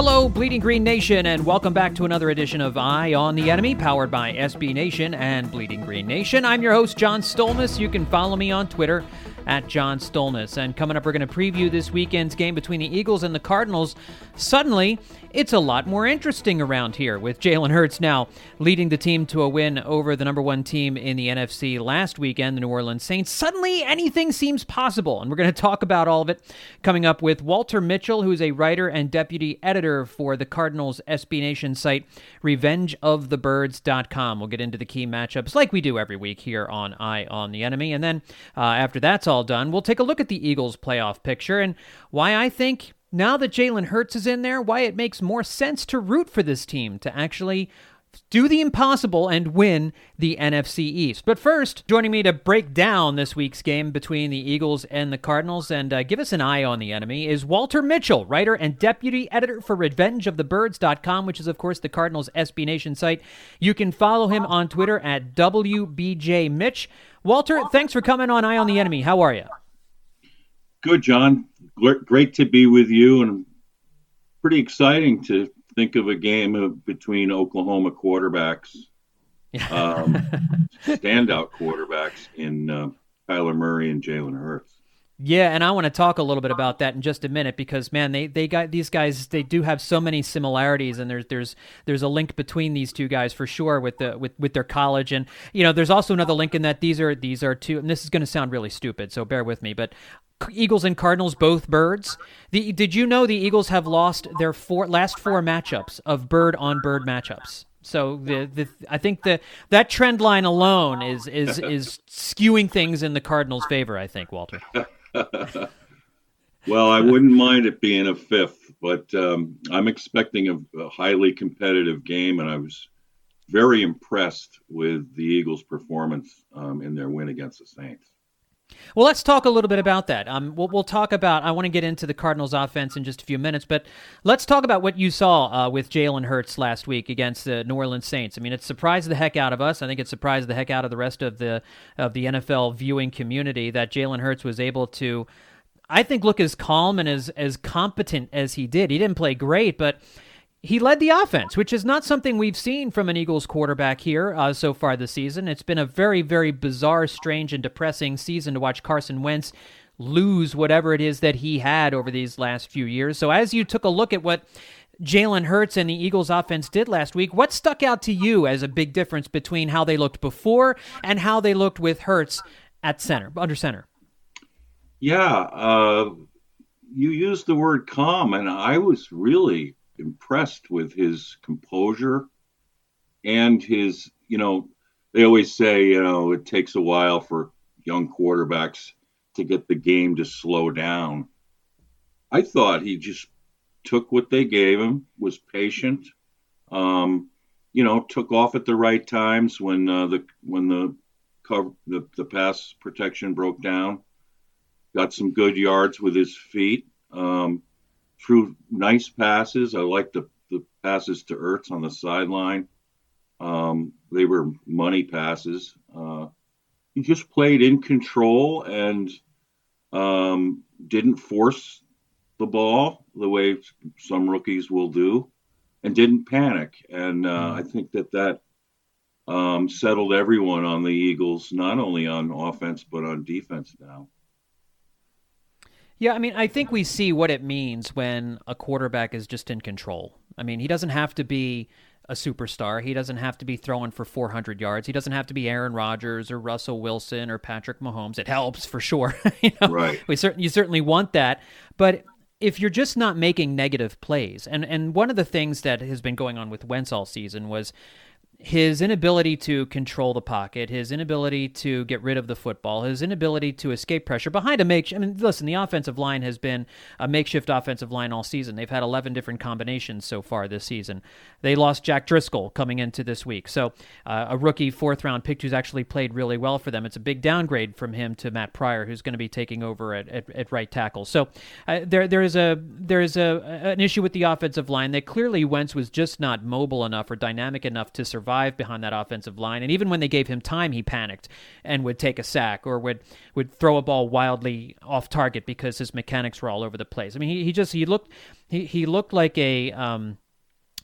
Hello, Bleeding Green Nation, and welcome back to another edition of Eye on the Enemy, powered by SB Nation and Bleeding Green Nation. I'm your host, John Stolnis. You can follow me on Twitter at John Stolnis. And coming up, we're going to preview this weekend's game between the Eagles and the Cardinals. Suddenly, it's a lot more interesting around here with Jalen Hurts now leading the team to a win over the number one team in the NFC last weekend, the New Orleans Saints. Suddenly, anything seems possible. And we're going to talk about all of it coming up with Walter Mitchell, who's a writer and deputy editor for the Cardinals SB Nation site, revengeofthebirds.com. We'll get into the key matchups like we do every week here on Eye on the Enemy. And then uh, after that's all done, we'll take a look at the Eagles' playoff picture and why I think now that Jalen Hurts is in there, why it makes more sense to root for this team to actually do the impossible and win the NFC East. But first, joining me to break down this week's game between the Eagles and the Cardinals and uh, give us an eye on the enemy is Walter Mitchell, writer and deputy editor for RevengeOfTheBirds.com, which is, of course, the Cardinals SB Nation site. You can follow him on Twitter at WBJMitch. Walter, thanks for coming on Eye on the Enemy. How are you? Good, John. Great to be with you, and pretty exciting to think of a game between Oklahoma quarterbacks, um, standout quarterbacks in uh, Kyler Murray and Jalen Hurts. Yeah, and I want to talk a little bit about that in just a minute because man, they they got these guys. They do have so many similarities, and there's there's there's a link between these two guys for sure with the with with their college, and you know there's also another link in that these are these are two. And this is going to sound really stupid, so bear with me, but Eagles and Cardinals both birds. The, did you know the Eagles have lost their four last four matchups of bird on bird matchups? So the, the I think the that trend line alone is is is skewing things in the Cardinals' favor. I think Walter. well, I wouldn't mind it being a fifth, but um, I'm expecting a, a highly competitive game, and I was very impressed with the Eagles' performance um, in their win against the Saints. Well, let's talk a little bit about that. Um, we'll, we'll talk about. I want to get into the Cardinals' offense in just a few minutes, but let's talk about what you saw uh, with Jalen Hurts last week against the New Orleans Saints. I mean, it surprised the heck out of us. I think it surprised the heck out of the rest of the of the NFL viewing community that Jalen Hurts was able to, I think, look as calm and as as competent as he did. He didn't play great, but he led the offense, which is not something we've seen from an Eagles quarterback here uh, so far this season. It's been a very, very bizarre, strange, and depressing season to watch Carson Wentz lose whatever it is that he had over these last few years. So, as you took a look at what Jalen Hurts and the Eagles offense did last week, what stuck out to you as a big difference between how they looked before and how they looked with Hurts at center, under center? Yeah, uh, you used the word calm, and I was really impressed with his composure and his, you know, they always say, you know, it takes a while for young quarterbacks to get the game to slow down. I thought he just took what they gave him, was patient, um, you know, took off at the right times when uh, the when the cover the, the pass protection broke down, got some good yards with his feet. Um, threw nice passes. I liked the, the passes to Ertz on the sideline. Um, they were money passes. Uh, he just played in control and um, didn't force the ball the way some rookies will do, and didn't panic. And uh, mm-hmm. I think that that um, settled everyone on the Eagles, not only on offense but on defense now. Yeah, I mean, I think we see what it means when a quarterback is just in control. I mean, he doesn't have to be a superstar. He doesn't have to be throwing for 400 yards. He doesn't have to be Aaron Rodgers or Russell Wilson or Patrick Mahomes. It helps for sure. you know? Right. We certainly you certainly want that, but if you're just not making negative plays, and and one of the things that has been going on with Wentz all season was his inability to control the pocket, his inability to get rid of the football, his inability to escape pressure behind a makeshift. I mean, listen, the offensive line has been a makeshift offensive line all season. They've had 11 different combinations so far this season. They lost Jack Driscoll coming into this week. So, uh, a rookie fourth round pick who's actually played really well for them. It's a big downgrade from him to Matt Pryor, who's going to be taking over at, at, at right tackle. So, uh, there there is a there is a an issue with the offensive line that clearly Wentz was just not mobile enough or dynamic enough to survive survive behind that offensive line. And even when they gave him time, he panicked and would take a sack or would would throw a ball wildly off target because his mechanics were all over the place. I mean, he, he just he looked he, he looked like a um,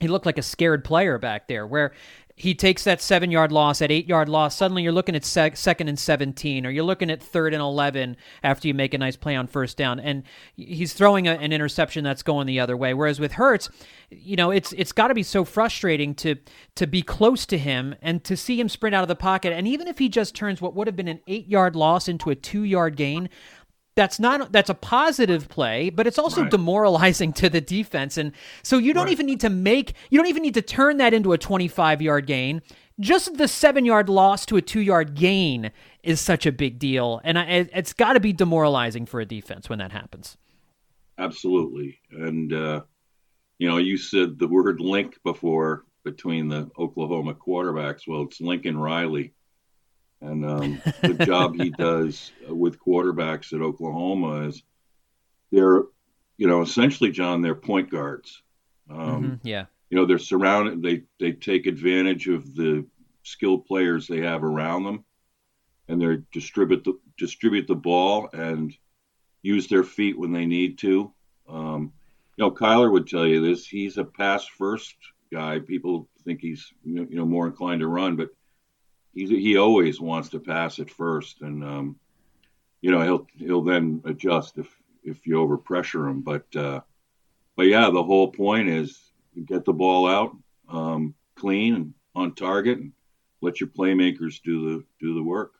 he looked like a scared player back there where he takes that seven yard loss, at eight yard loss. Suddenly you're looking at sec- second and 17, or you're looking at third and 11 after you make a nice play on first down. And he's throwing a, an interception that's going the other way. Whereas with Hurts, you know, it's it's got to be so frustrating to to be close to him and to see him sprint out of the pocket. And even if he just turns what would have been an eight yard loss into a two yard gain, that's not that's a positive play, but it's also right. demoralizing to the defense. And so you don't right. even need to make you don't even need to turn that into a 25 yard gain. Just the seven yard loss to a two yard gain is such a big deal, and I, it's got to be demoralizing for a defense when that happens. Absolutely, and uh, you know you said the word link before between the Oklahoma quarterbacks. Well, it's Lincoln Riley and um, the job he does with quarterbacks at Oklahoma is they're, you know, essentially, John, they're point guards. Um, mm-hmm, yeah. You know, they're surrounded. They they take advantage of the skilled players they have around them, and they distribute the distribute the ball and use their feet when they need to. Um, you know, Kyler would tell you this. He's a pass first guy. People think he's you know more inclined to run, but he he always wants to pass it first, and um, you know he'll he'll then adjust if if you overpressure him. But uh, but yeah, the whole point is get the ball out um, clean and on target, and let your playmakers do the do the work.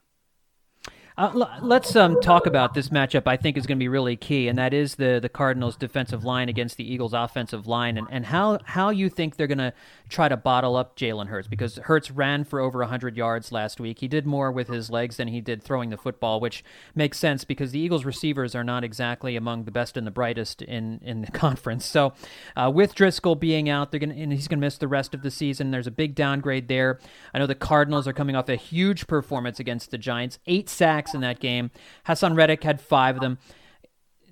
Uh, let's um, talk about this matchup. I think is going to be really key, and that is the the Cardinals' defensive line against the Eagles' offensive line, and, and how how you think they're going to try to bottle up Jalen Hurts because Hurts ran for over 100 yards last week. He did more with his legs than he did throwing the football, which makes sense because the Eagles' receivers are not exactly among the best and the brightest in in the conference. So, uh, with Driscoll being out, they're going and he's going to miss the rest of the season. There's a big downgrade there. I know the Cardinals are coming off a huge performance against the Giants, eight sacks sacks in that game. Haason Reddick had five of them.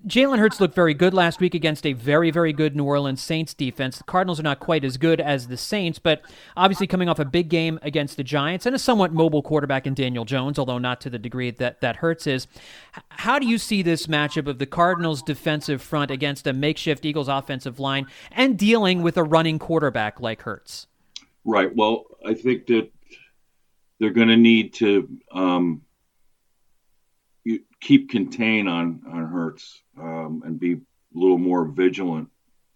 Jalen Hurts looked very good last week against a very, very good New Orleans Saints defense. The Cardinals are not quite as good as the Saints, but obviously coming off a big game against the Giants and a somewhat mobile quarterback in Daniel Jones, although not to the degree that, that Hurts is. How do you see this matchup of the Cardinals' defensive front against a makeshift Eagles offensive line and dealing with a running quarterback like Hurts? Right. Well, I think that they're going to need to. Um, you keep contain on on Hurts um, and be a little more vigilant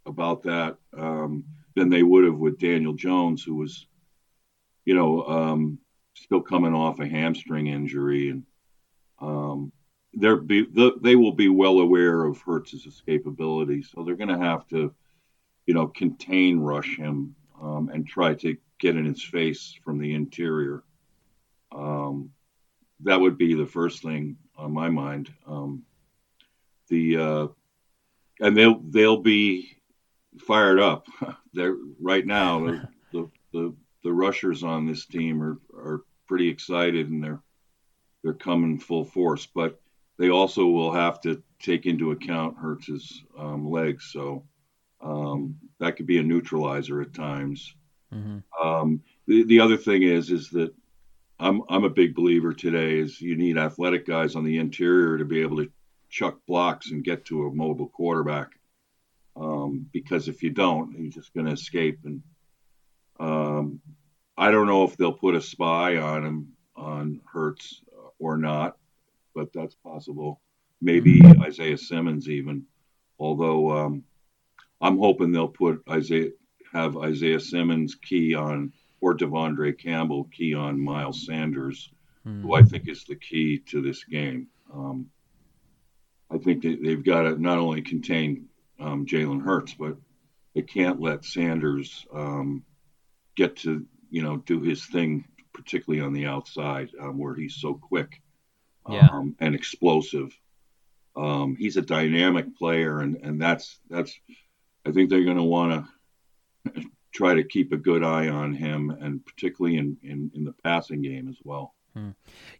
about that um, than they would have with Daniel Jones, who was, you know, um, still coming off a hamstring injury, and um, they're be, they will be well aware of Hurts's escapability, so they're going to have to, you know, contain rush him um, and try to get in his face from the interior. Um, that would be the first thing on my mind. Um, the uh, and they'll they'll be fired up. They're right now the, the, the the rushers on this team are are pretty excited and they're they're coming full force. But they also will have to take into account Hurts's um, legs, so um, that could be a neutralizer at times. Mm-hmm. Um, the, the other thing is is that I'm I'm a big believer today is you need athletic guys on the interior to be able to chuck blocks and get to a mobile quarterback. Um, because if you don't, he's just going to escape. And um, I don't know if they'll put a spy on him on Hurts or not, but that's possible. Maybe Isaiah Simmons even. Although um, I'm hoping they'll put Isaiah have Isaiah Simmons key on or De'Vondre Campbell key on Miles Sanders, mm. who I think is the key to this game. Um, I think they, they've got to not only contain um, Jalen Hurts, but they can't let Sanders um, get to you know do his thing, particularly on the outside um, where he's so quick yeah. Um, and explosive. Um, he's a dynamic player, and, and that's that's. I think they're going to want to try to keep a good eye on him, and particularly in, in, in the passing game as well. Hmm.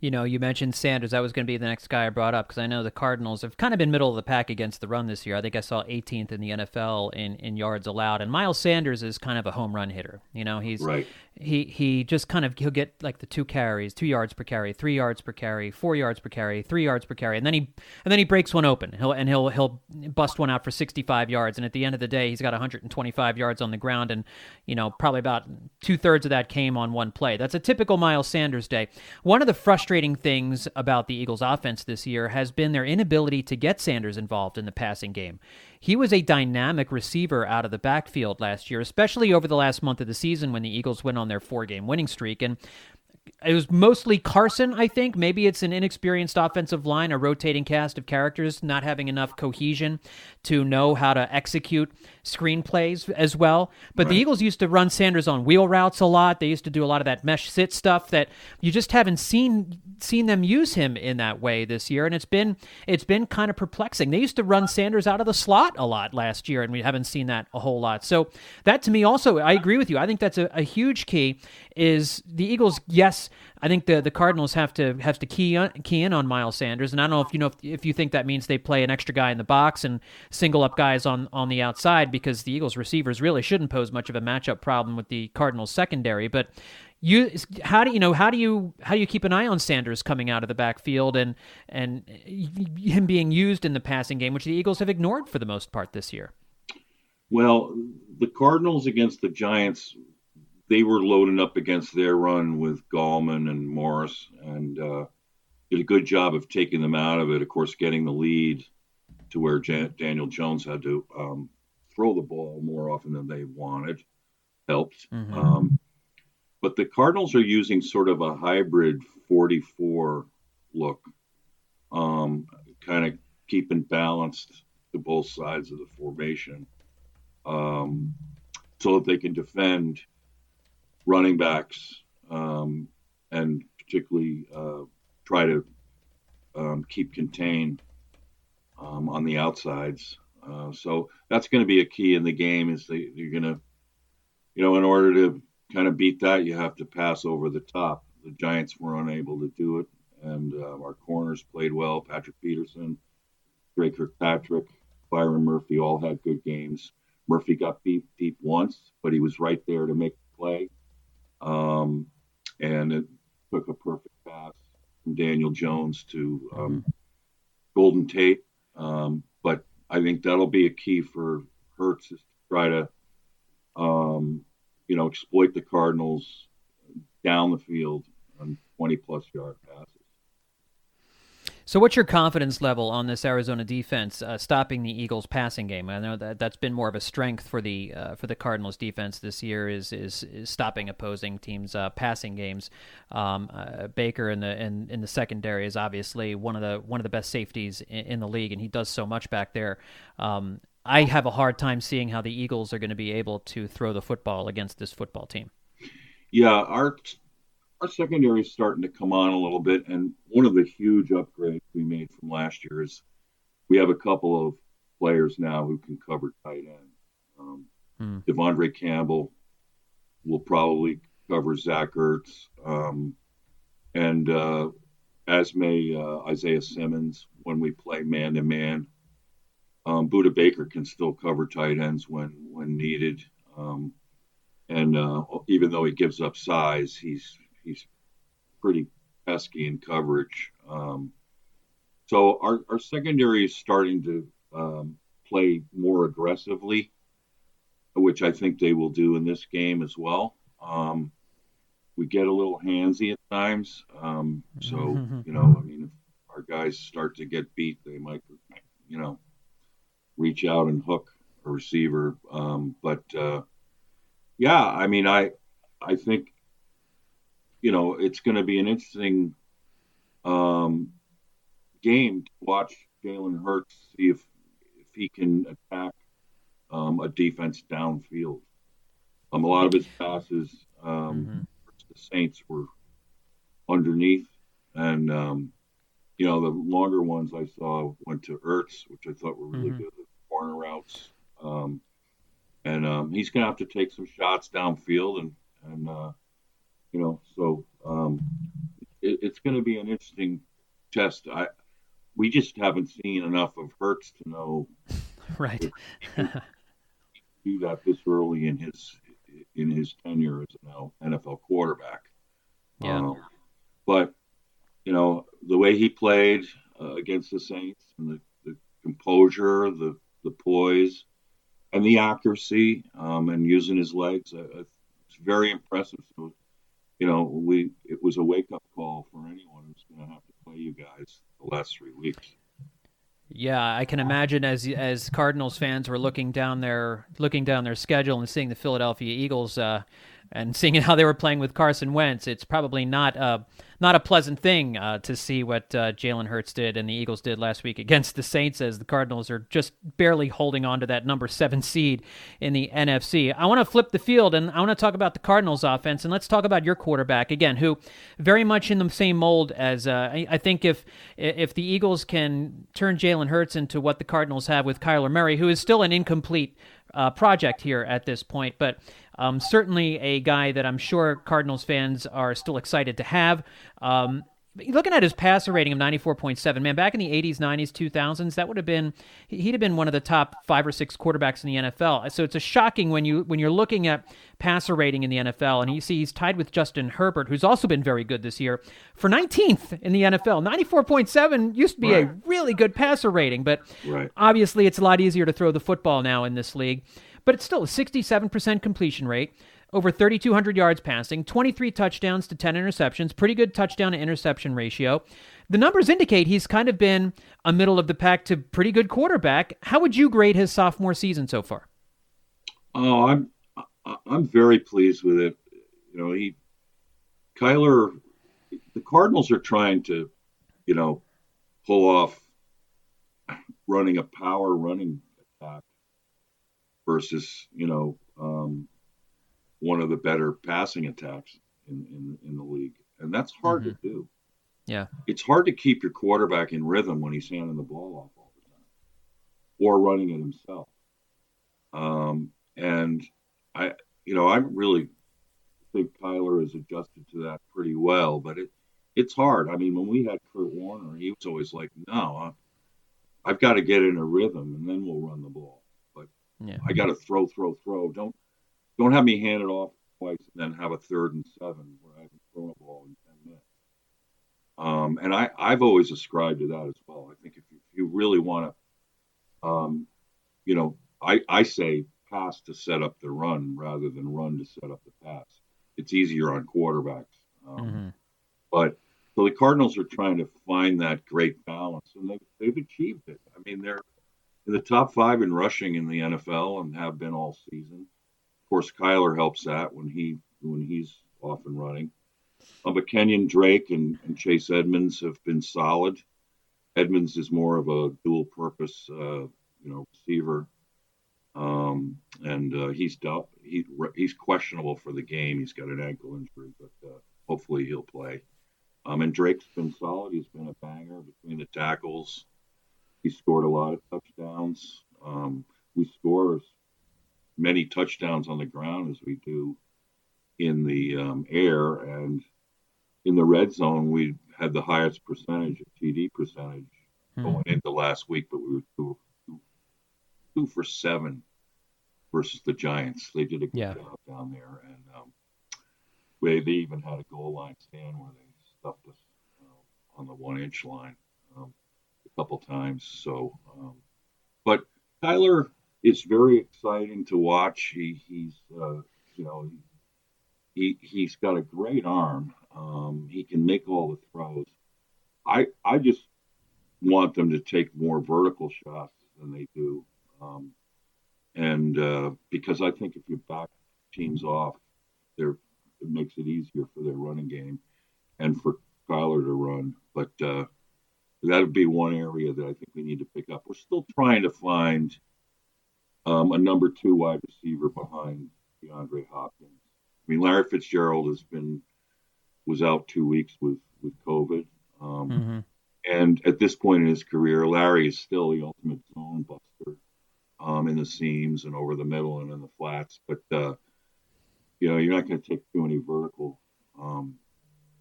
You know, you mentioned Sanders. That was going to be the next guy I brought up because I know the Cardinals have kind of been middle of the pack against the run this year. I think I saw 18th in the NFL in, in yards allowed, and Miles Sanders is kind of a home run hitter. You know, he's right he he just kind of he'll get like the two carries, two yards per carry, three yards per carry, four yards per carry, three yards per carry, and then he and then he breaks one open. He'll and he'll he'll bust one out for 65 yards, and at the end of the day, he's got 125 yards on the ground, and you know probably about two thirds of that came on one play. That's a typical Miles Sanders day. One of the frustrating things about the Eagles' offense this year has been their inability to get Sanders involved in the passing game. He was a dynamic receiver out of the backfield last year, especially over the last month of the season when the Eagles went on their four game winning streak. And it was mostly Carson, I think. Maybe it's an inexperienced offensive line, a rotating cast of characters, not having enough cohesion to know how to execute screenplays as well. But right. the Eagles used to run Sanders on wheel routes a lot. They used to do a lot of that mesh sit stuff that you just haven't seen seen them use him in that way this year, and it's been it's been kind of perplexing. They used to run Sanders out of the slot a lot last year, and we haven't seen that a whole lot. So that to me also, I agree with you. I think that's a, a huge key. Is the Eagles? Yes, I think the the Cardinals have to have to key on, key in on Miles Sanders, and I don't know if you know if, if you think that means they play an extra guy in the box and single up guys on on the outside because the Eagles receivers really shouldn't pose much of a matchup problem with the Cardinals secondary, but you how do you know how do you how do you keep an eye on Sanders coming out of the backfield and and him being used in the passing game, which the Eagles have ignored for the most part this year? Well, the Cardinals against the Giants they were loading up against their run with Gallman and Morris, and uh, did a good job of taking them out of it. Of course, getting the lead to where Jan- Daniel Jones had to um, throw the ball more often than they wanted helped. Mm-hmm. Um, but the Cardinals are using sort of a hybrid 44 look, um, kind of keeping balanced to both sides of the formation um, so that they can defend running backs um, and particularly uh, try to um, keep contained um, on the outsides. Uh, so that's going to be a key in the game. Is they, you're going to, you know, in order to kind of beat that, you have to pass over the top. The Giants were unable to do it, and uh, our corners played well. Patrick Peterson, Dre Kirkpatrick, Byron Murphy all had good games. Murphy got beat deep once, but he was right there to make the play. Um, and it took a perfect pass from Daniel Jones to um, mm-hmm. Golden Tate. Um, but I think that'll be a key for Hurts is to try to, um, you know, exploit the Cardinals down the field on 20 plus yard passes. So, what's your confidence level on this Arizona defense uh, stopping the Eagles' passing game? I know that that's been more of a strength for the uh, for the Cardinals' defense this year is is, is stopping opposing teams' uh, passing games. Um, uh, Baker in the in, in the secondary is obviously one of the one of the best safeties in, in the league, and he does so much back there. Um, I have a hard time seeing how the Eagles are going to be able to throw the football against this football team. Yeah, our our secondary is starting to come on a little bit, and one of the huge upgrades we made from last year is we have a couple of players now who can cover tight end. Um, hmm. De'Vondre Campbell will probably cover Zach Ertz, um, and uh, as may uh, Isaiah Simmons when we play man to man. Um, Budda Baker can still cover tight ends when when needed, um, and uh, even though he gives up size, he's he's pretty pesky in coverage. Um, so our, our secondary is starting to um, play more aggressively, which I think they will do in this game as well. Um, we get a little handsy at times. Um, so, you know, I mean, if our guys start to get beat, they might, you know, reach out and hook a receiver. Um, but, uh, yeah, I mean, I I think you know it's going to be an interesting um, game to watch Jalen Hurts see if if he can attack um, a defense downfield. Um, a lot of his passes, um, mm-hmm. the Saints were underneath, and um, you know the longer ones I saw went to Ertz, which I thought were really mm-hmm. good. Corner routes, um, and um, he's going to have to take some shots downfield, and and uh, you know so um, it, it's going to be an interesting test. I we just haven't seen enough of Hurts to know right do that this early in his in his tenure as an NFL quarterback. Yeah. Um, but you know the way he played uh, against the Saints and the, the, composure, the the poise, and the accuracy, um, and using his legs, uh, it's very impressive. So, you know, we it was a wake up call for anyone who's going to have to play you guys the last three weeks. Yeah, I can imagine as as Cardinals fans were looking down their looking down their schedule and seeing the Philadelphia Eagles uh, and seeing how they were playing with Carson Wentz, it's probably not a not a pleasant thing uh, to see what uh, Jalen Hurts did and the Eagles did last week against the Saints, as the Cardinals are just barely holding on to that number seven seed in the NFC. I want to flip the field and I want to talk about the Cardinals offense and let's talk about your quarterback again, who very much in the same mold as uh, I, I, think if if the Eagles can turn Jalen Hurts into what the Cardinals have with Kyler Murray, who is still an incomplete uh, project here at this point, but um, certainly a guy that I'm sure Cardinals fans are still excited to have. Um, looking at his passer rating of 94.7 man back in the 80s 90s 2000s that would have been he'd have been one of the top five or six quarterbacks in the nfl so it's a shocking when you when you're looking at passer rating in the nfl and you see he's tied with justin herbert who's also been very good this year for 19th in the nfl 94.7 used to be right. a really good passer rating but right. obviously it's a lot easier to throw the football now in this league but it's still a 67% completion rate over 3,200 yards passing, 23 touchdowns to 10 interceptions, pretty good touchdown to interception ratio. The numbers indicate he's kind of been a middle of the pack to pretty good quarterback. How would you grade his sophomore season so far? Oh, I'm I'm very pleased with it. You know, he Kyler, the Cardinals are trying to, you know, pull off running a power running attack versus you know um, one of the better passing attacks in, in, in the league. And that's hard mm-hmm. to do. Yeah. It's hard to keep your quarterback in rhythm when he's handing the ball off all the time or running it himself. Um, and I, you know, I really think Kyler has adjusted to that pretty well, but it, it's hard. I mean, when we had Kurt Warner, he was always like, no, I've got to get in a rhythm and then we'll run the ball. But yeah. I got to throw, throw, throw. Don't don't have me hand it off twice and then have a third and seven where I haven't thrown a ball in 10 minutes. Um, and I, I've always ascribed to that as well. I think if you, if you really want to, um, you know, I, I say pass to set up the run rather than run to set up the pass. It's easier on quarterbacks. Um, mm-hmm. But so the Cardinals are trying to find that great balance, and they, they've achieved it. I mean, they're in the top five in rushing in the NFL and have been all season. Of course, Kyler helps that when he when he's off and running. Uh, but Kenyan Drake and, and, Chase Edmonds have been solid. Edmonds is more of a dual purpose, uh, you know, receiver, um, and uh, he's dealt, he, he's questionable for the game. He's got an ankle injury, but uh, hopefully he'll play. Um, and Drake's been solid. He's been a banger between the tackles. He scored a lot of touchdowns. Um, we score many touchdowns on the ground as we do in the um, air. And in the red zone, we had the highest percentage of TD percentage hmm. going into last week, but we were two, two, two, for seven versus the Giants. They did a good yeah. job down there. And um, they, they even had a goal line stand where they stuffed us uh, on the one inch line um, a couple times. So, um, but Kyler it's very exciting to watch. He, he's, uh, you know, he, he's got a great arm. Um, he can make all the throws. I, I just want them to take more vertical shots than they do. Um, and uh, because I think if you back teams off, there it makes it easier for their running game and for Kyler to run. But uh, that would be one area that I think we need to pick up. We're still trying to find um, a number two wide receiver behind DeAndre Hopkins. I mean, Larry Fitzgerald has been was out two weeks with with COVID, um, mm-hmm. and at this point in his career, Larry is still the ultimate zone buster um, in the seams and over the middle and in the flats. But uh, you know, you're not going to take too many vertical, um,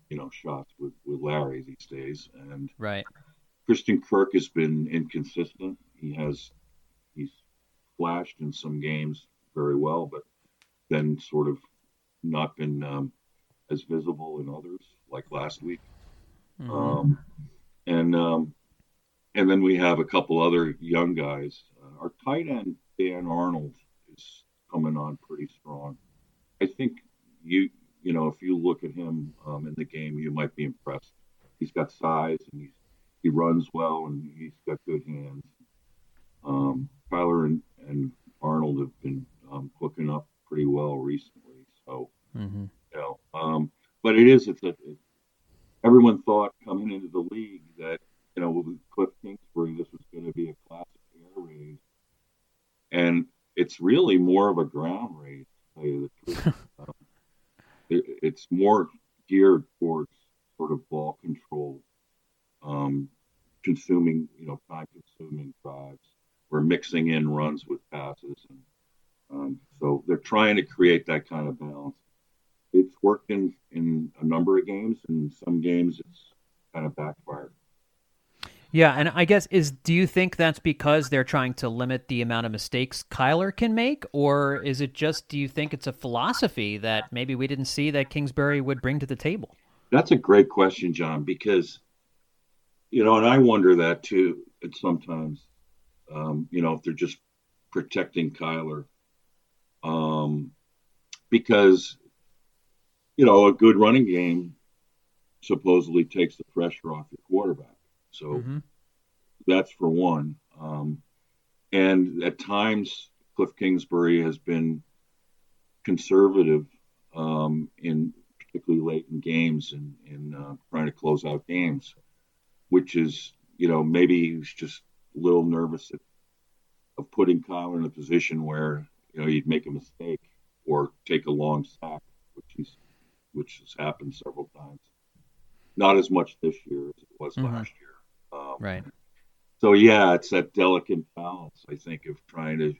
you know, shots with with Larry these days. And right, Christian Kirk has been inconsistent. He has flashed in some games very well, but then sort of not been um, as visible in others, like last week. Mm-hmm. Um, and um, and then we have a couple other young guys. Uh, our tight end Dan Arnold is coming on pretty strong. I think you you know if you look at him um, in the game, you might be impressed. He's got size and he's he runs well and he's got good hands. Um, Kyler and, and Arnold have been um, hooking up pretty well recently. So, mm-hmm. you know, um, but it is, it's a, it, everyone thought coming into the league that, you know, with Cliff Kingsbury, this was going to be a classic air raid. And it's really more of a ground raid, to tell you the truth. um, it, it's more geared towards sort of ball control, um, consuming, you know, time consuming drives. We're mixing in runs with passes and um, so they're trying to create that kind of balance. It's worked in, in a number of games, and some games it's kind of backfired. Yeah, and I guess is do you think that's because they're trying to limit the amount of mistakes Kyler can make, or is it just do you think it's a philosophy that maybe we didn't see that Kingsbury would bring to the table? That's a great question, John, because you know, and I wonder that too. Sometimes, um, you know, if they're just protecting Kyler, um, because you know a good running game supposedly takes the pressure off your quarterback. So mm-hmm. that's for one. Um, and at times, Cliff Kingsbury has been conservative um, in particularly late in games and in, uh, trying to close out games, which is you know maybe he's just little nervous of, of putting Kyler in a position where you know, he'd make a mistake or take a long sack, which he's which has happened several times. Not as much this year as it was mm-hmm. last year. Um, right. So yeah, it's that delicate balance, I think, of trying to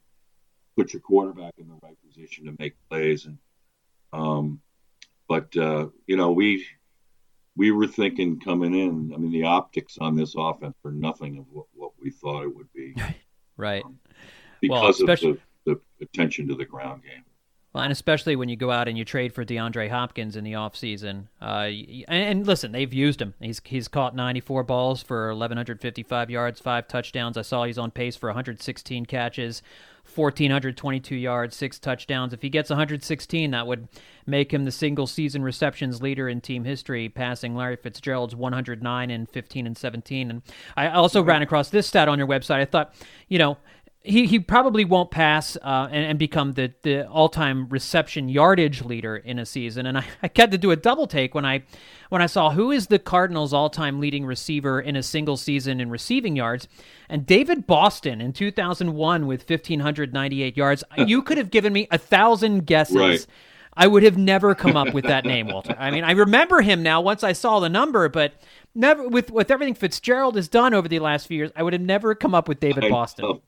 put your quarterback in the right position to make plays, and um, but uh, you know we we were thinking coming in. I mean, the optics on this offense are nothing of what, what we thought it would be. right. Um, because well, of the the attention to the ground game. Well, and especially when you go out and you trade for DeAndre Hopkins in the offseason. Uh, and, and listen, they've used him. He's he's caught 94 balls for 1,155 yards, five touchdowns. I saw he's on pace for 116 catches, 1,422 yards, six touchdowns. If he gets 116, that would make him the single season receptions leader in team history, passing Larry Fitzgerald's 109 and 15 and 17. And I also ran across this stat on your website. I thought, you know, he, he probably won't pass uh, and, and, become the, the all time reception yardage leader in a season. And I, I had to do a double take when I when I saw who is the Cardinals' all time leading receiver in a single season in receiving yards. And David Boston in 2001 with 1,598 yards. you could have given me a thousand guesses. Right. I would have never come up with that name, Walter. I mean, I remember him now once I saw the number, but never with with everything Fitzgerald has done over the last few years, I would have never come up with David Boston.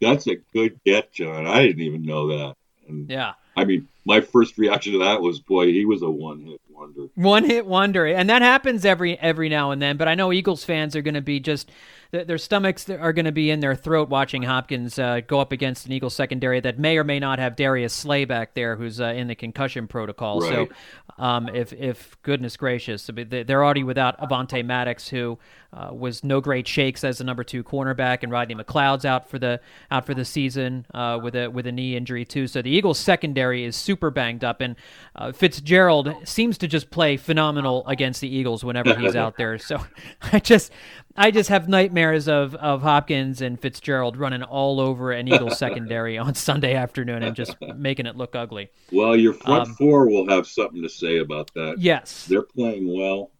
That's a good get, John. I didn't even know that. And yeah. I mean, my first reaction to that was, boy, he was a one hit wonder. One hit wonder, and that happens every every now and then. But I know Eagles fans are going to be just their stomachs are going to be in their throat watching Hopkins uh, go up against an Eagles secondary that may or may not have Darius Slay back there, who's uh, in the concussion protocol. Right. So, um, if if goodness gracious, they're already without Avonte Maddox, who uh, was no great shakes as the number two cornerback, and Rodney McLeod's out for the out for the season uh, with a with a knee injury too. So the Eagles secondary is super super banged up, and uh, Fitzgerald seems to just play phenomenal against the Eagles whenever he's out there. So I just I just have nightmares of of Hopkins and Fitzgerald running all over an Eagles secondary on Sunday afternoon and just making it look ugly. Well, your front um, four will have something to say about that. Yes, they're playing well.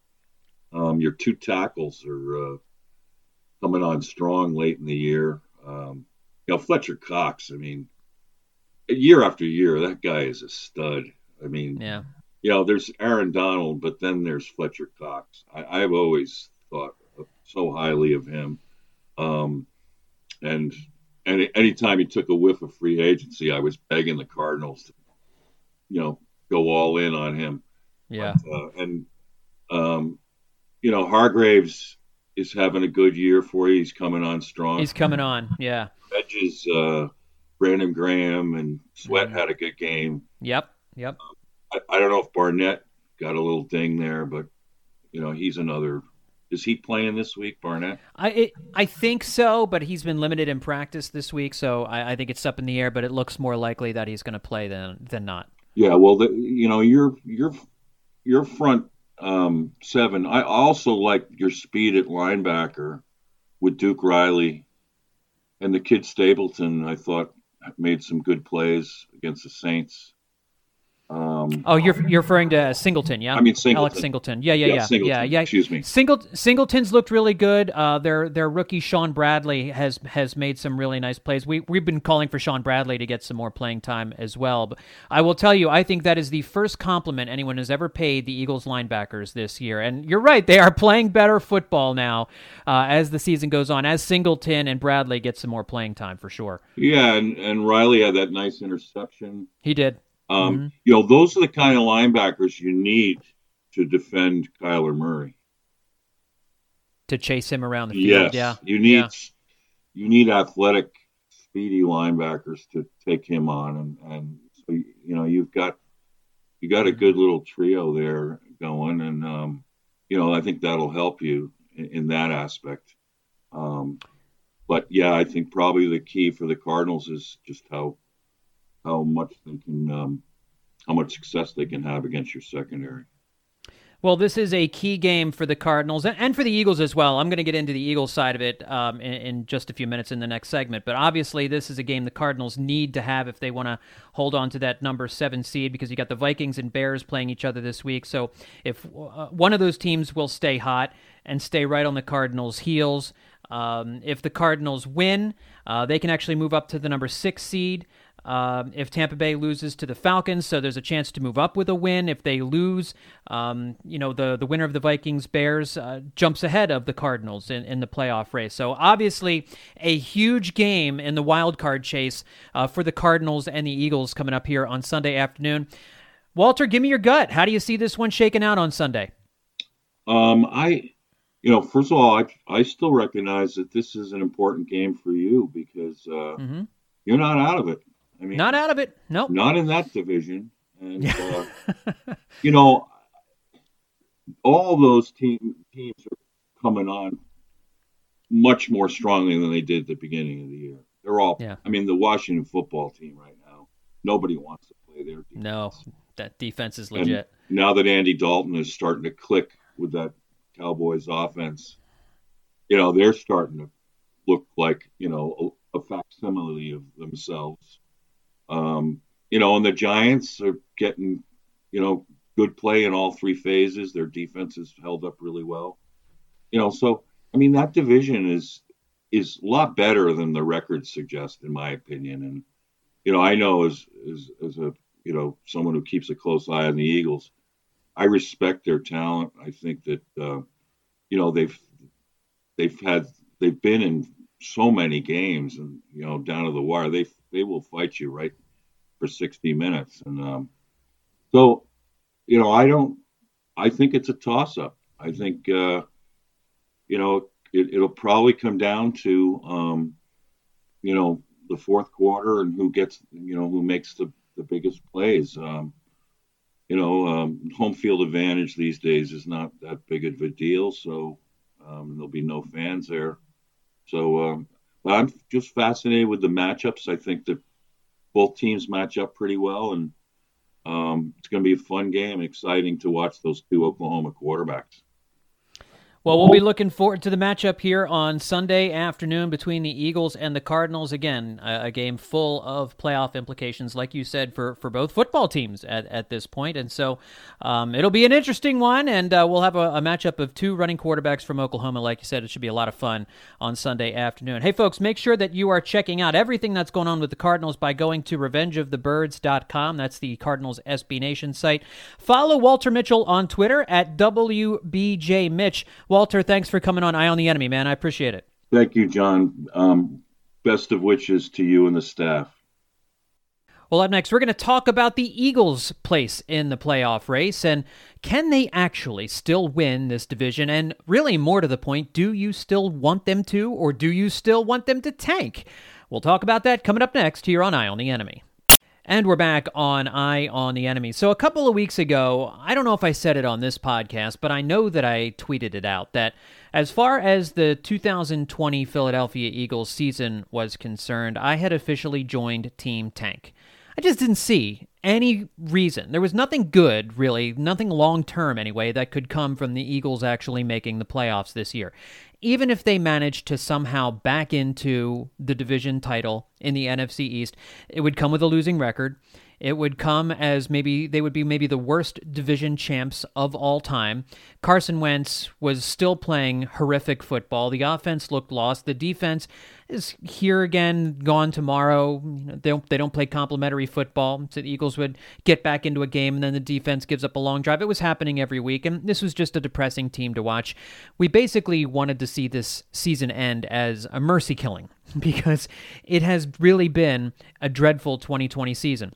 Um, your two tackles are uh, coming on strong late in the year. Um, you know, Fletcher Cox. I mean, year after year, that guy is a stud. I mean, yeah. You know, there's Aaron Donald, but then there's Fletcher Cox. I, have always thought so highly of him. Um, and and anytime he took a whiff of free agency, I was begging the Cardinals to, you know, go all in on him. Yeah. But, uh, and um, you know, Hargreaves is having a good year for you. He's coming on strong. He's coming on. Yeah. Edges, uh, Brandon Graham and Sweat had a good game. Yep. Yep. I, I, don't know if Barnett got a little ding there, but you know he's another. Is he playing this week, Barnett? I it, I think so, but he's been limited in practice this week, so I, I think it's up in the air. But it looks more likely that he's going to play than than not. Yeah, well, the, you know your your your front um, seven. I also like your speed at linebacker with Duke Riley and the kid Stapleton. I thought made some good plays against the Saints. Um, oh, you're you're referring to Singleton, yeah? I mean Singleton. Alex Singleton. Yeah, yeah, yeah, yeah, yeah, yeah. Excuse me. Singleton, Singleton's looked really good. Uh, their their rookie Shaun Bradley has has made some really nice plays. We we've been calling for Shaun Bradley to get some more playing time as well. But I will tell you, I think that is the first compliment anyone has ever paid the Eagles linebackers this year. And you're right, they are playing better football now uh, as the season goes on. As Singleton and Bradley get some more playing time for sure. Yeah, and and Riley had that nice interception. He did. Um, mm-hmm. You know, those are the kind of linebackers you need to defend Kyler Murray. To chase him around the field, yes, yeah. You need yeah. you need athletic, speedy linebackers to take him on, and and so you know you've got you got a good little trio there going, and um, you know I think that'll help you in, in that aspect. Um, but yeah, I think probably the key for the Cardinals is just how how much they can, um, how much success they can have against your secondary. Well, this is a key game for the Cardinals and for the Eagles as well. I'm going to get into the Eagles side of it um, in, in, just a few minutes in the next segment. But obviously, this is a game the Cardinals need to have if they want to hold on to that number seven seed because you got the Vikings and Bears playing each other this week. So if uh, one of those teams will stay hot and stay right on the Cardinals' heels, um, if the Cardinals win, uh, they can actually move up to the number six seed. Um, if Tampa Bay loses to the Falcons, so there's a chance to move up with a win. If they lose, um, you know, the, the winner of the Vikings Bears uh, jumps ahead of the Cardinals in, in the playoff race. So obviously, a huge game in the wild card chase uh, for the Cardinals and the Eagles coming up here on Sunday afternoon. Walter, give me your gut. How do you see this one shaking out on Sunday? Um, I, you know, first of all, I, I still recognize that this is an important game for you because uh, mm-hmm. you're not out of it. I mean, not out of it. Nope. Not in that division. And uh, you know, all those team, teams are coming on much more strongly than they did at the beginning of the year. They're all. Yeah. I mean, the Washington football team right now. Nobody wants to play their defense. No, that defense is legit. And now that Andy Dalton is starting to click with that Cowboys offense, you know they're starting to look like you know a, a facsimile of themselves um, you know, and the Giants are getting, you know, good play in all three phases. Their defense has held up really well. You know, so I mean that division is is a lot better than the records suggest, in my opinion. And you know, I know as as as a you know someone who keeps a close eye on the Eagles, I respect their talent. I think that uh, you know they've they've had they've been in so many games and you know down to the wire. They they will fight you right for 60 minutes. And um, so, you know, I don't. I think it's a toss up. I think, uh, you know, it, will probably come down to, um, you know, the fourth quarter and who gets, you know, who makes the, the biggest plays. Um, you know, um, home field advantage these days is not that big of a deal. So um, there'll be no fans there. So um, I'm just fascinated with the matchups. I think that both teams match up pretty well, and um, it's going to be a fun game, exciting to watch those two Oklahoma quarterbacks. Well, we'll be looking forward to the matchup here on Sunday afternoon between the Eagles and the Cardinals. Again, a, a, game full of playoff implications, like you said, for, for both football teams at, at this point. And so um, it'll be an interesting one, and uh, we'll have a, a, matchup of two running quarterbacks from Oklahoma. Like you said, it should be a lot of fun on Sunday afternoon. Hey, folks, make sure that you are checking out everything that's going on with the Cardinals by going to revengeofthebirds.com. That's the Cardinals SB Nation site. Follow Walter Mitchell on Twitter at wbj WBJMitch. Walter, thanks for coming on Eye on the Enemy, man. I appreciate it. Thank you, John. Um, best of wishes to you and the staff. Well, up next, we're going to talk about the Eagles' place in the playoff race and can they actually still win this division? And really, more to the point, do you still want them to, or do you still want them to tank? We'll talk about that coming up next here on Eye on the Enemy. And we're back on Eye on the Enemy. So, a couple of weeks ago, I don't know if I said it on this podcast, but I know that I tweeted it out that as far as the 2020 Philadelphia Eagles season was concerned, I had officially joined Team Tank. I just didn't see any reason. There was nothing good, really, nothing long term anyway, that could come from the Eagles actually making the playoffs this year even if they managed to somehow back into the division title in the NFC East, it would come with a losing record. It would come as maybe they would be maybe the worst division champs of all time. Carson Wentz was still playing horrific football. The offense looked lost. The defense is here again, gone tomorrow. They don't they don't play complementary football. So the Eagles would get back into a game, and then the defense gives up a long drive. It was happening every week, and this was just a depressing team to watch. We basically wanted to see this season end as a mercy killing because it has really been a dreadful 2020 season.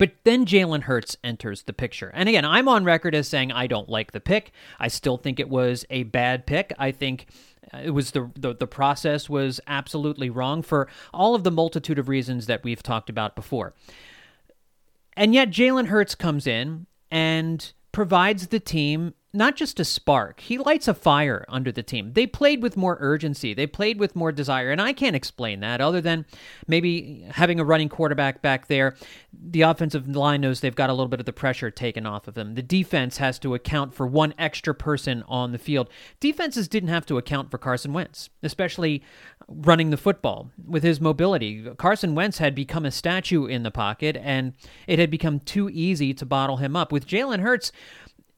But then Jalen Hurts enters the picture. And again, I'm on record as saying I don't like the pick. I still think it was a bad pick. I think uh, it was the, the, the process was absolutely wrong for all of the multitude of reasons that we've talked about before. And yet Jalen Hurts comes in and provides the team not just a spark, he lights a fire under the team. They played with more urgency, they played with more desire, and I can't explain that other than maybe having a running quarterback back there. The offensive line knows they've got a little bit of the pressure taken off of them. The defense has to account for one extra person on the field. Defenses didn't have to account for Carson Wentz, especially running the football with his mobility. Carson Wentz had become a statue in the pocket, and it had become too easy to bottle him up. With Jalen Hurts,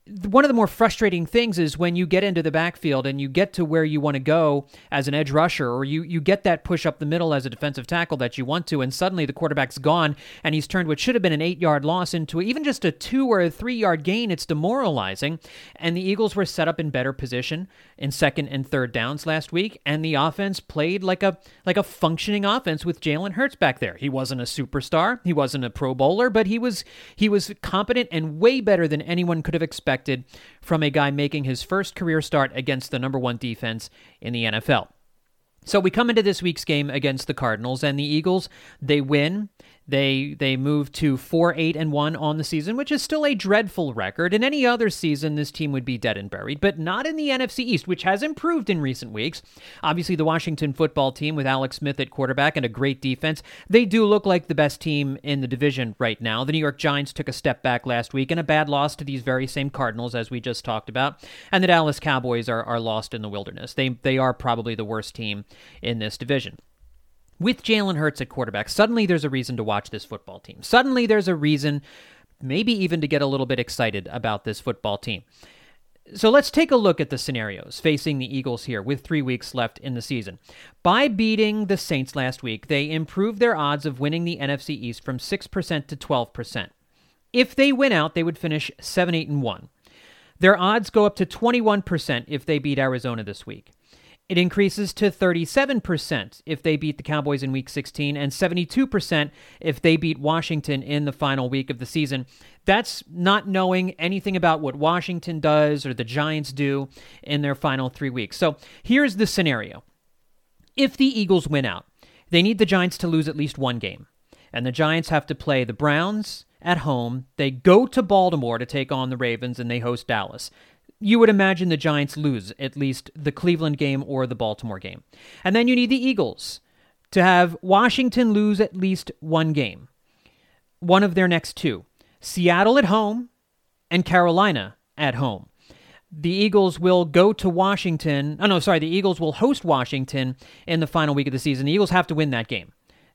one of the more frustrating things is when you get into the backfield and you get to where you want to go as an edge rusher, or you, you get that push up the middle as a defensive tackle that you want to, and suddenly the quarterback's gone and he's turned what should have been an eight yard loss into even just a two or a three yard gain. It's demoralizing. And the Eagles were set up in better position in second and third downs last week, and the offense played like a like a functioning offense with Jalen Hurts back there. He wasn't a superstar, he wasn't a Pro Bowler, but he was he was competent and way better than anyone could have expected expected from a guy making his first career start against the number one defense in the NFL. So we come into this week's game against the Cardinals and the Eagles. They win. They they move to 4-8 and 1 on the season, which is still a dreadful record. In any other season this team would be dead and buried, but not in the NFC East, which has improved in recent weeks. Obviously the Washington football team with Alex Smith at quarterback and a great defense, they do look like the best team in the division right now. The New York Giants took a step back last week and a bad loss to these very same Cardinals as we just talked about, and the Dallas Cowboys are are lost in the wilderness. They they are probably the worst team in this division with Jalen Hurts at quarterback, suddenly there's a reason to watch this football team. Suddenly there's a reason, maybe even to get a little bit excited about this football team. So let's take a look at the scenarios facing the Eagles here with three weeks left in the season. By beating the Saints last week, they improved their odds of winning the NFC East from 6% to 12%. If they win out, they would finish 7 8 and 1. Their odds go up to 21% if they beat Arizona this week. It increases to 37% if they beat the Cowboys in week 16 and 72% if they beat Washington in the final week of the season. That's not knowing anything about what Washington does or the Giants do in their final three weeks. So here's the scenario if the Eagles win out, they need the Giants to lose at least one game. And the Giants have to play the Browns at home. They go to Baltimore to take on the Ravens and they host Dallas you would imagine the Giants lose at least the Cleveland game or the Baltimore game. And then you need the Eagles to have Washington lose at least one game, one of their next two. Seattle at home, and Carolina at home. The Eagles will go to Washington. Oh, no, sorry. The Eagles will host Washington in the final week of the season. The Eagles have to win that game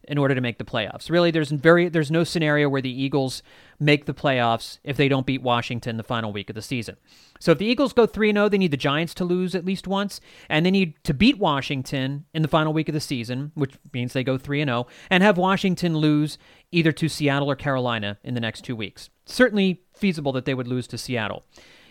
in order to make the playoffs. Really, there's very there's no scenario where the Eagles make the playoffs if they don't beat Washington the final week of the season. So if the Eagles go 3-0, they need the Giants to lose at least once and they need to beat Washington in the final week of the season, which means they go 3-0 and have Washington lose either to Seattle or Carolina in the next 2 weeks. Certainly feasible that they would lose to Seattle.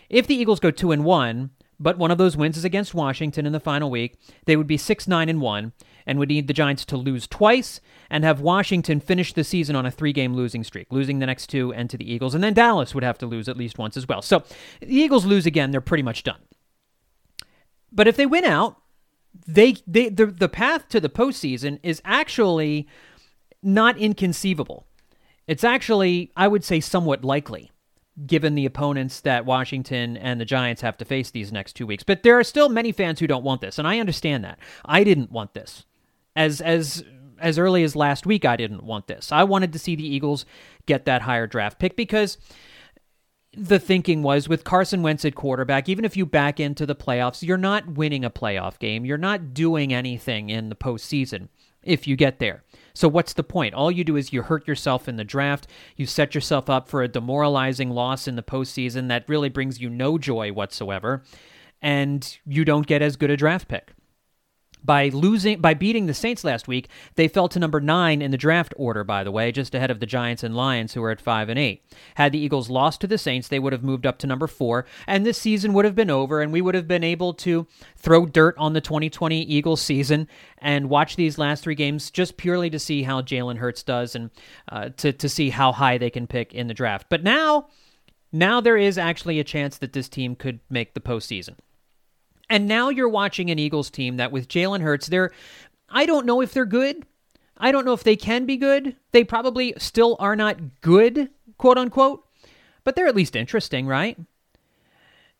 If the Eagles go 2 and 1, but one of those wins is against Washington in the final week, they would be 6 9 and 1 and would need the Giants to lose twice and have Washington finish the season on a three game losing streak, losing the next two and to the Eagles. And then Dallas would have to lose at least once as well. So the Eagles lose again, they're pretty much done. But if they win out, they, they the, the path to the postseason is actually not inconceivable. It's actually, I would say, somewhat likely given the opponents that Washington and the Giants have to face these next two weeks. But there are still many fans who don't want this, and I understand that. I didn't want this. As as as early as last week, I didn't want this. I wanted to see the Eagles get that higher draft pick because the thinking was with Carson Wentz at quarterback, even if you back into the playoffs, you're not winning a playoff game. You're not doing anything in the postseason if you get there. So what's the point? All you do is you hurt yourself in the draft. You set yourself up for a demoralizing loss in the postseason that really brings you no joy whatsoever, and you don't get as good a draft pick. By losing by beating the Saints last week, they fell to number 9 in the draft order by the way, just ahead of the Giants and Lions who are at 5 and 8. Had the Eagles lost to the Saints, they would have moved up to number 4 and this season would have been over and we would have been able to throw dirt on the 2020 Eagles season and watch these last 3 games just purely to see how Jalen Hurts does and uh, to to see how high they can pick in the draft. But now now there is actually a chance that this team could make the postseason. And now you're watching an Eagles team that with Jalen Hurts, they're I don't know if they're good. I don't know if they can be good. They probably still are not good, quote unquote, but they're at least interesting, right?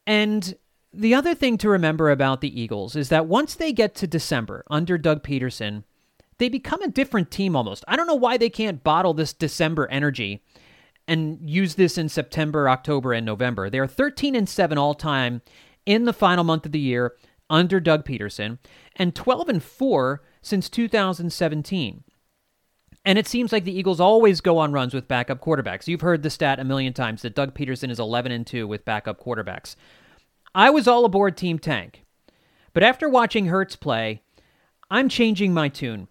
And the other thing to remember about the Eagles is that once they get to December under Doug Pederson, they become a different team almost. I don't know why they can't bottle this December energy and use this in September, October, and November. They are 13 and 7 all time in the final month of the year under Doug Pederson and 12 and 4 since 2017. And it seems like the Eagles always go on runs with backup quarterbacks. You've heard the stat a million times that Doug Pederson is 11 and 2 with backup quarterbacks. I was all aboard Team Tank. But after watching Hurts play, I'm changing my tune.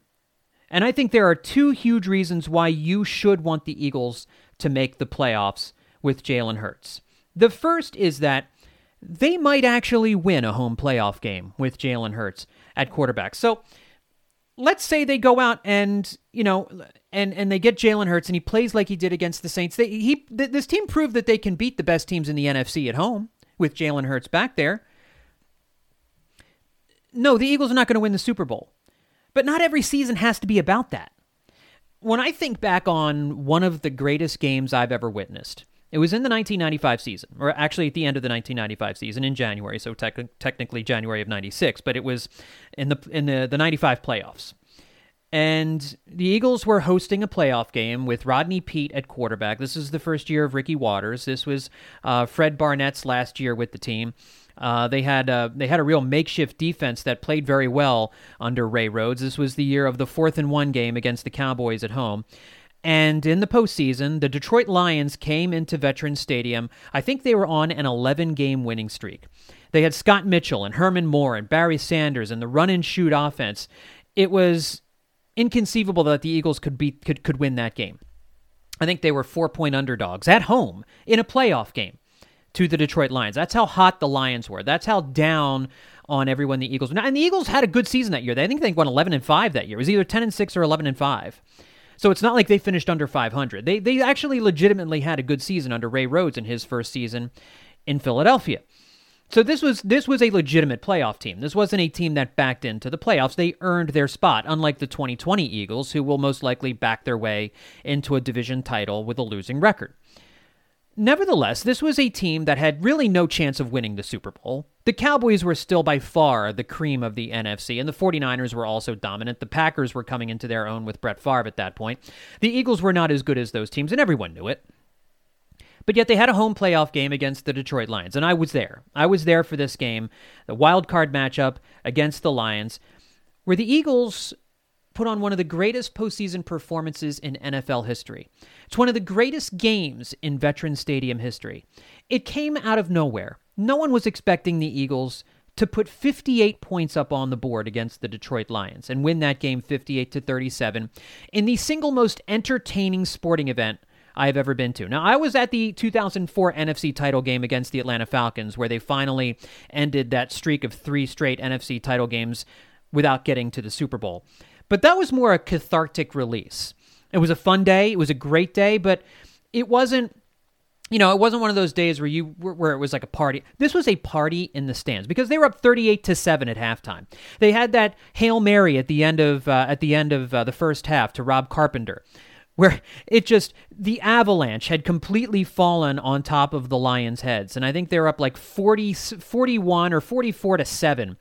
And I think there are two huge reasons why you should want the Eagles to make the playoffs with Jalen Hurts. The first is that they might actually win a home playoff game with Jalen Hurts at quarterback. So let's say they go out and you know and and they get Jalen Hurts and he plays like he did against the Saints. They, he th- this team proved that they can beat the best teams in the NFC at home with Jalen Hurts back there. No, the Eagles are not going to win the Super Bowl. But not every season has to be about that. When I think back on one of the greatest games I've ever witnessed, it was in the 1995 season, or actually at the end of the 1995 season in January, so te- technically January of 96, but it was in the in the, the 95 playoffs. And the Eagles were hosting a playoff game with Rodney Peete at quarterback. This is the first year of Ricky Watters. This was uh, Fred Barnett's last year with the team. Uh, they had uh, they had a real makeshift defense that played very well under Ray Rhodes. This was the year of the fourth and one game against the Cowboys at home. And in the postseason, the Detroit Lions came into Veterans Stadium. I think they were on an 11 game winning streak. They had Scott Mitchell and Herman Moore and Barry Sanders and the run and shoot offense. It was inconceivable that the Eagles could beat could, could win that game. I think they were four point underdogs at home in a playoff game to the Detroit Lions. That's how hot the Lions were. That's how down on everyone the Eagles. Were. And the Eagles had a good season that year. I think they won 11 and 5 that year. It was either 10 and 6 or 11 and 5. So it's not like they finished under 500. They they actually legitimately had a good season under Ray Rhodes in his first season in Philadelphia. So this was this was a legitimate playoff team. This wasn't a team that backed into the playoffs. They earned their spot, unlike the 2020 Eagles, who will most likely back their way into a division title with a losing record. Nevertheless, this was a team that had really no chance of winning the Super Bowl. The Cowboys were still by far the cream of the NFC, and the 49ers were also dominant. The Packers were coming into their own with Brett Favre at that point. The Eagles were not as good as those teams, and everyone knew it. But yet they had a home playoff game against the Detroit Lions, and I was there. I was there for this game, the wild card matchup against the Lions, where the Eagles put on one of the greatest postseason performances in NFL history. It's one of the greatest games in Veteran Stadium history. It came out of nowhere. No one was expecting the Eagles to put 58 points up on the board against the Detroit Lions and win that game 58 to 37 in the single most entertaining sporting event I've ever been to. Now, I was at the 2004 NFC title game against the Atlanta Falcons, where they finally ended that streak of three straight NFC title games without getting to the Super Bowl. But that was more a cathartic release. It was a fun day. It was a great day, but it wasn't you know, it wasn't one of those days where you where it was like a party. This was a party in the stands because they were up 38 to 7 at halftime. They had that Hail Mary at the end of uh, at the end of uh, the first half to Rob Carpenter where it just the avalanche had completely fallen on top of the Lions' heads and I think they were up like 40 41 or 44 to 7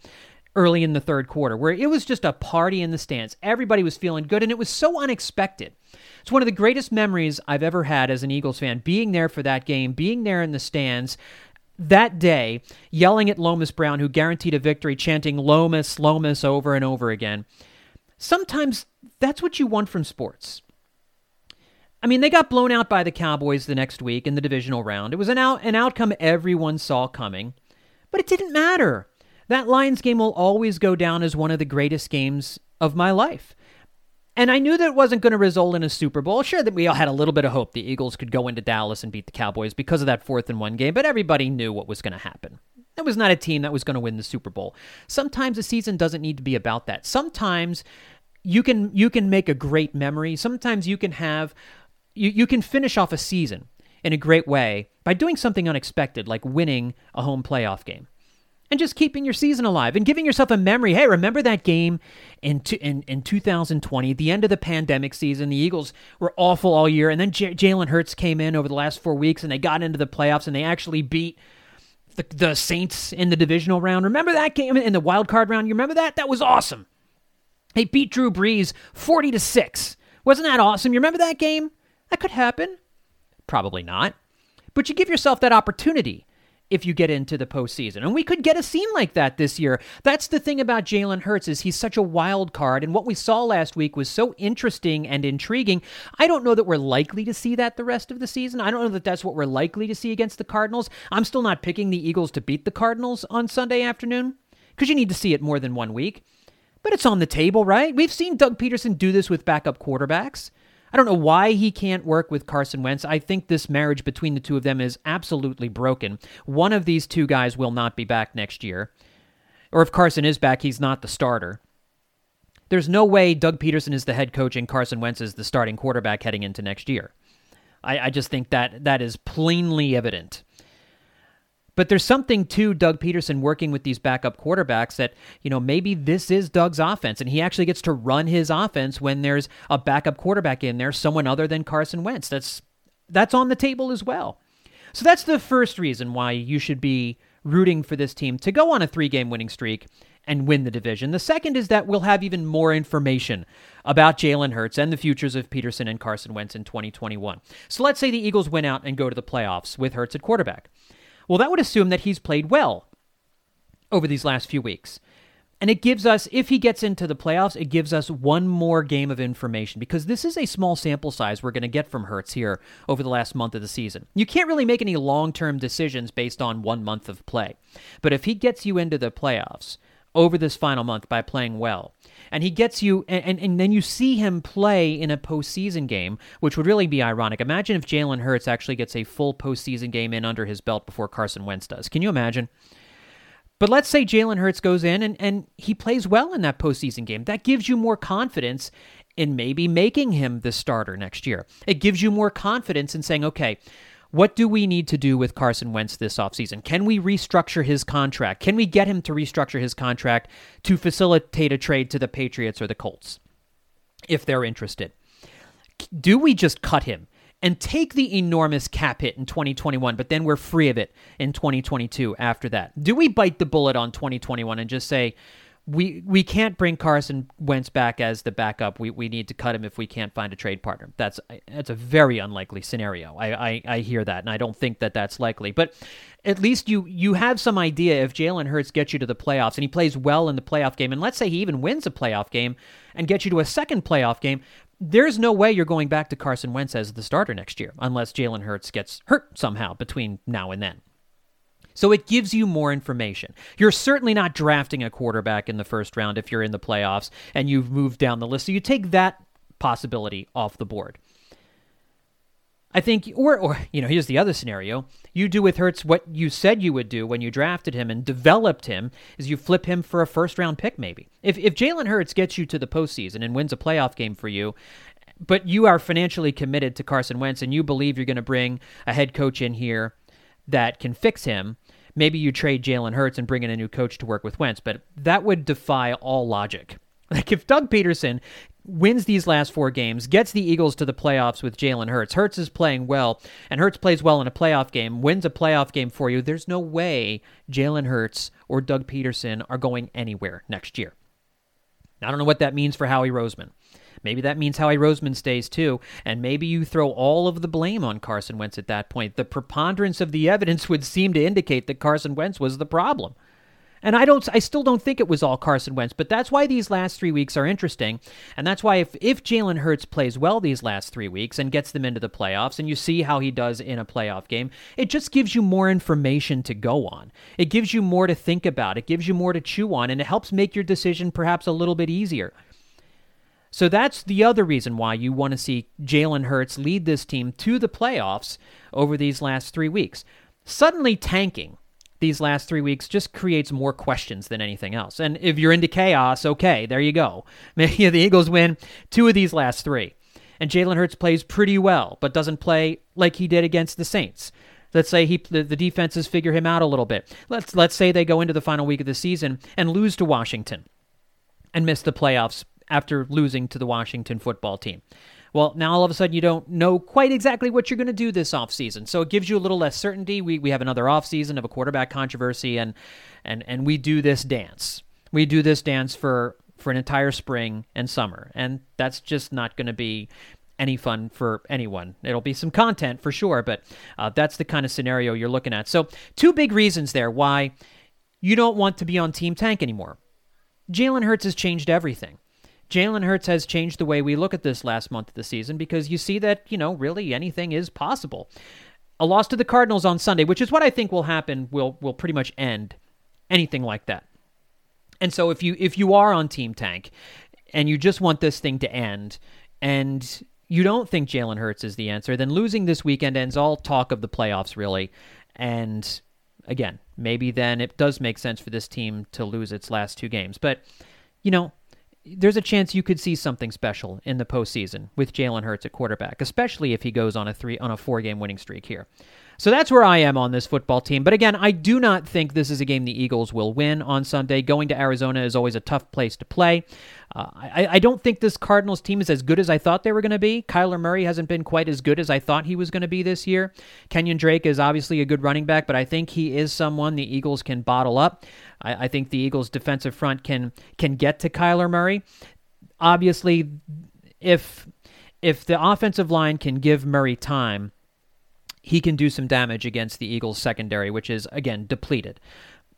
early in the third quarter where it was just a party in the stands. Everybody was feeling good and it was so unexpected. It's one of the greatest memories I've ever had as an Eagles fan, being there for that game, being there in the stands that day, yelling at Lomas Brown, who guaranteed a victory, chanting Lomas, Lomas over and over again. Sometimes that's what you want from sports. I mean, they got blown out by the Cowboys the next week in the divisional round. It was an, out, an outcome everyone saw coming, but it didn't matter. That Lions game will always go down as one of the greatest games of my life. And I knew that it wasn't going to result in a Super Bowl. Sure, that we all had a little bit of hope the Eagles could go into Dallas and beat the Cowboys because of that fourth and one game, but everybody knew what was going to happen. That was not a team that was going to win the Super Bowl. Sometimes a season doesn't need to be about that. Sometimes you can you can make a great memory. Sometimes you can have you, you can finish off a season in a great way by doing something unexpected like winning a home playoff game and just keeping your season alive and giving yourself a memory. Hey, remember that game in in, in 2020, the end of the pandemic season? The Eagles were awful all year, and then J- Jalen Hurts came in over the last four weeks, and they got into the playoffs, and they actually beat the, the Saints in the divisional round. Remember that game in the wild card round? You remember that? That was awesome. They beat Drew Brees 40 to six. Wasn't that awesome? You remember that game? That could happen. Probably not. But you give yourself that opportunity if you get into the postseason. And we could get a scene like that this year. That's the thing about Jalen Hurts is he's such a wild card, and what we saw last week was so interesting and intriguing. I don't know that we're likely to see that the rest of the season. I don't know that that's what we're likely to see against the Cardinals. I'm still not picking the Eagles to beat the Cardinals on Sunday afternoon because you need to see it more than one week. But it's on the table, right? We've seen Doug Pederson do this with backup quarterbacks. I don't know why he can't work with Carson Wentz. I think this marriage between the two of them is absolutely broken. One of these two guys will not be back next year. Or if Carson is back, he's not the starter. There's no way Doug Pederson is the head coach and Carson Wentz is the starting quarterback heading into next year. I, I just think that that is plainly evident. But there's something to Doug Pederson working with these backup quarterbacks that, you know, maybe this is Doug's offense and he actually gets to run his offense when there's a backup quarterback in there, someone other than Carson Wentz. That's that's on the table as well. So that's the first reason why you should be rooting for this team to go on a three-game winning streak and win the division. The second is that we'll have even more information about Jalen Hurts and the futures of Pederson and Carson Wentz in 2021. So let's say the Eagles win out and go to the playoffs with Hurts at quarterback. Well, that would assume that he's played well over these last few weeks. And it gives us, if he gets into the playoffs, it gives us one more game of information because this is a small sample size we're going to get from Hurts here over the last month of the season. You can't really make any long term decisions based on one month of play. But if he gets you into the playoffs over this final month by playing well, and he gets you, and, and, and, then you see him play in a postseason game, which would really be ironic. Imagine if Jalen Hurts actually gets a full postseason game in under his belt before Carson Wentz does. Can you imagine? But let's say Jalen Hurts goes in and, and he plays well in that postseason game. That gives you more confidence in maybe making him the starter next year. It gives you more confidence in saying, okay, what do we need to do with Carson Wentz this offseason? Can we restructure his contract? Can we get him to restructure his contract to facilitate a trade to the Patriots or the Colts if they're interested? Do we just cut him and take the enormous cap hit in 2021, but then we're free of it in 2022 after that? Do we bite the bullet on 2021 and just say, we we can't bring Carson Wentz back as the backup. We we need to cut him if we can't find a trade partner. That's that's a very unlikely scenario. I, I, I hear that, and I don't think that that's likely. But at least you you have some idea if Jalen Hurts gets you to the playoffs and he plays well in the playoff game, and let's say he even wins a playoff game and gets you to a second playoff game. There's no way you're going back to Carson Wentz as the starter next year unless Jalen Hurts gets hurt somehow between now and then. So it gives you more information. You're certainly not drafting a quarterback in the first round if you're in the playoffs and you've moved down the list. So you take that possibility off the board. I think, or, or, you know, here's the other scenario. You do with Hurts what you said you would do when you drafted him and developed him, is you flip him for a first round pick, maybe. If, if Jalen Hurts gets you to the postseason and wins a playoff game for you, but you are financially committed to Carson Wentz and you believe you're going to bring a head coach in here that can fix him, maybe you trade Jalen Hurts and bring in a new coach to work with Wentz, but that would defy all logic. Like if Doug Pederson wins these last four games, gets the Eagles to the playoffs with Jalen Hurts, Hurts is playing well, and Hurts plays well in a playoff game, wins a playoff game for you, there's no way Jalen Hurts or Doug Pederson are going anywhere next year. I don't know what that means for Howie Roseman. Maybe that means Howie Roseman stays too, and maybe you throw all of the blame on Carson Wentz at that point. The preponderance of the evidence would seem to indicate that Carson Wentz was the problem. And I don't I still don't think it was all Carson Wentz, but that's why these last 3 weeks are interesting. And that's why if if Jalen Hurts plays well these last 3 weeks and gets them into the playoffs and you see how he does in a playoff game, it just gives you more information to go on. It gives you more to think about. It gives you more to chew on and it helps make your decision perhaps a little bit easier. So that's the other reason why you want to see Jalen Hurts lead this team to the playoffs over these last three weeks. Suddenly tanking these last three weeks just creates more questions than anything else. And if you're into chaos, okay, there you go. Maybe the Eagles win two of these last three. And Jalen Hurts plays pretty well, but doesn't play like he did against the Saints. Let's say he the, the defenses figure him out a little bit. Let's let's say they go into the final week of the season and lose to Washington and miss the playoffs after losing to the Washington football team. Well, now all of a sudden you don't know quite exactly what you're going to do this offseason. So it gives you a little less certainty. We, we have another offseason of a quarterback controversy, and, and, and we do this dance. We do this dance for, for an entire spring and summer. And that's just not going to be any fun for anyone. It'll be some content for sure, but uh, that's the kind of scenario you're looking at. So, two big reasons there why you don't want to be on Team Tank anymore. Jalen Hurts has changed everything. Jalen Hurts has changed the way we look at this last month of the season because you see that, you know, really anything is possible. A loss to the Cardinals on Sunday, which is what I think will happen, will will pretty much end anything like that. And so if you if you are on Team Tank and you just want this thing to end and you don't think Jalen Hurts is the answer, then losing this weekend ends all talk of the playoffs really. And again, maybe then it does make sense for this team to lose its last two games. But you know, there's a chance you could see something special in the postseason with Jalen Hurts at quarterback, especially if he goes on a three on a four game winning streak here. So that's where I am on this football team. But again, I do not think this is a game the Eagles will win on Sunday. Going to Arizona is always a tough place to play. Uh, I, I, don't think this Cardinals team is as good as I thought they were going to be. Kyler Murray hasn't been quite as good as I thought he was going to be this year. Kenyan Drake is obviously a good running back, but I think he is someone the Eagles can bottle up. I, I think the Eagles' defensive front can can get to Kyler Murray. Obviously, if if the offensive line can give Murray time, he can do some damage against the Eagles' secondary, which is again depleted.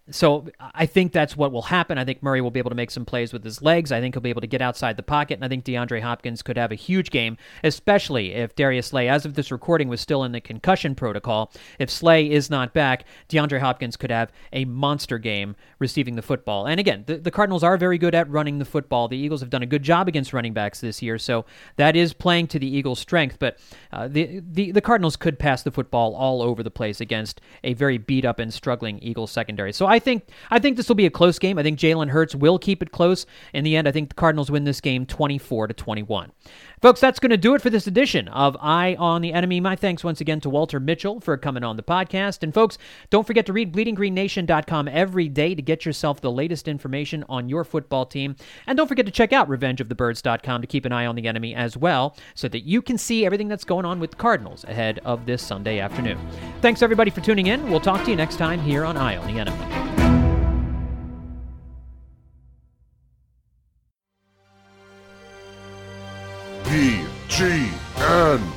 So I think that's what will happen. I think Murray will be able to make some plays with his legs. I think he'll be able to get outside the pocket, and I think DeAndre Hopkins could have a huge game, especially if Darius Slay, as of this recording, was still in the concussion protocol. If Slay is not back, DeAndre Hopkins could have a monster game receiving the football. And again, the, the Cardinals are very good at running the football. The Eagles have done a good job against running backs this year, so that is playing to the Eagles' strength. But uh, the, the the Cardinals could pass the football all over the place against a very beat up and struggling Eagles secondary. So I I think I think this will be a close game. I think Jalen Hurts will keep it close. In the end, I think the Cardinals win this game 24 to 21. Folks, that's going to do it for this edition of Eye on the Enemy. My thanks once again to Walter Mitchell for coming on the podcast. And folks, don't forget to read bleedinggreennation.com every day to get yourself the latest information on your football team. And don't forget to check out revengeofthebirds.com to keep an eye on the enemy as well so that you can see everything that's going on with the Cardinals ahead of this Sunday afternoon. Thanks everybody for tuning in. We'll talk to you next time here on Eye on the Enemy. P G N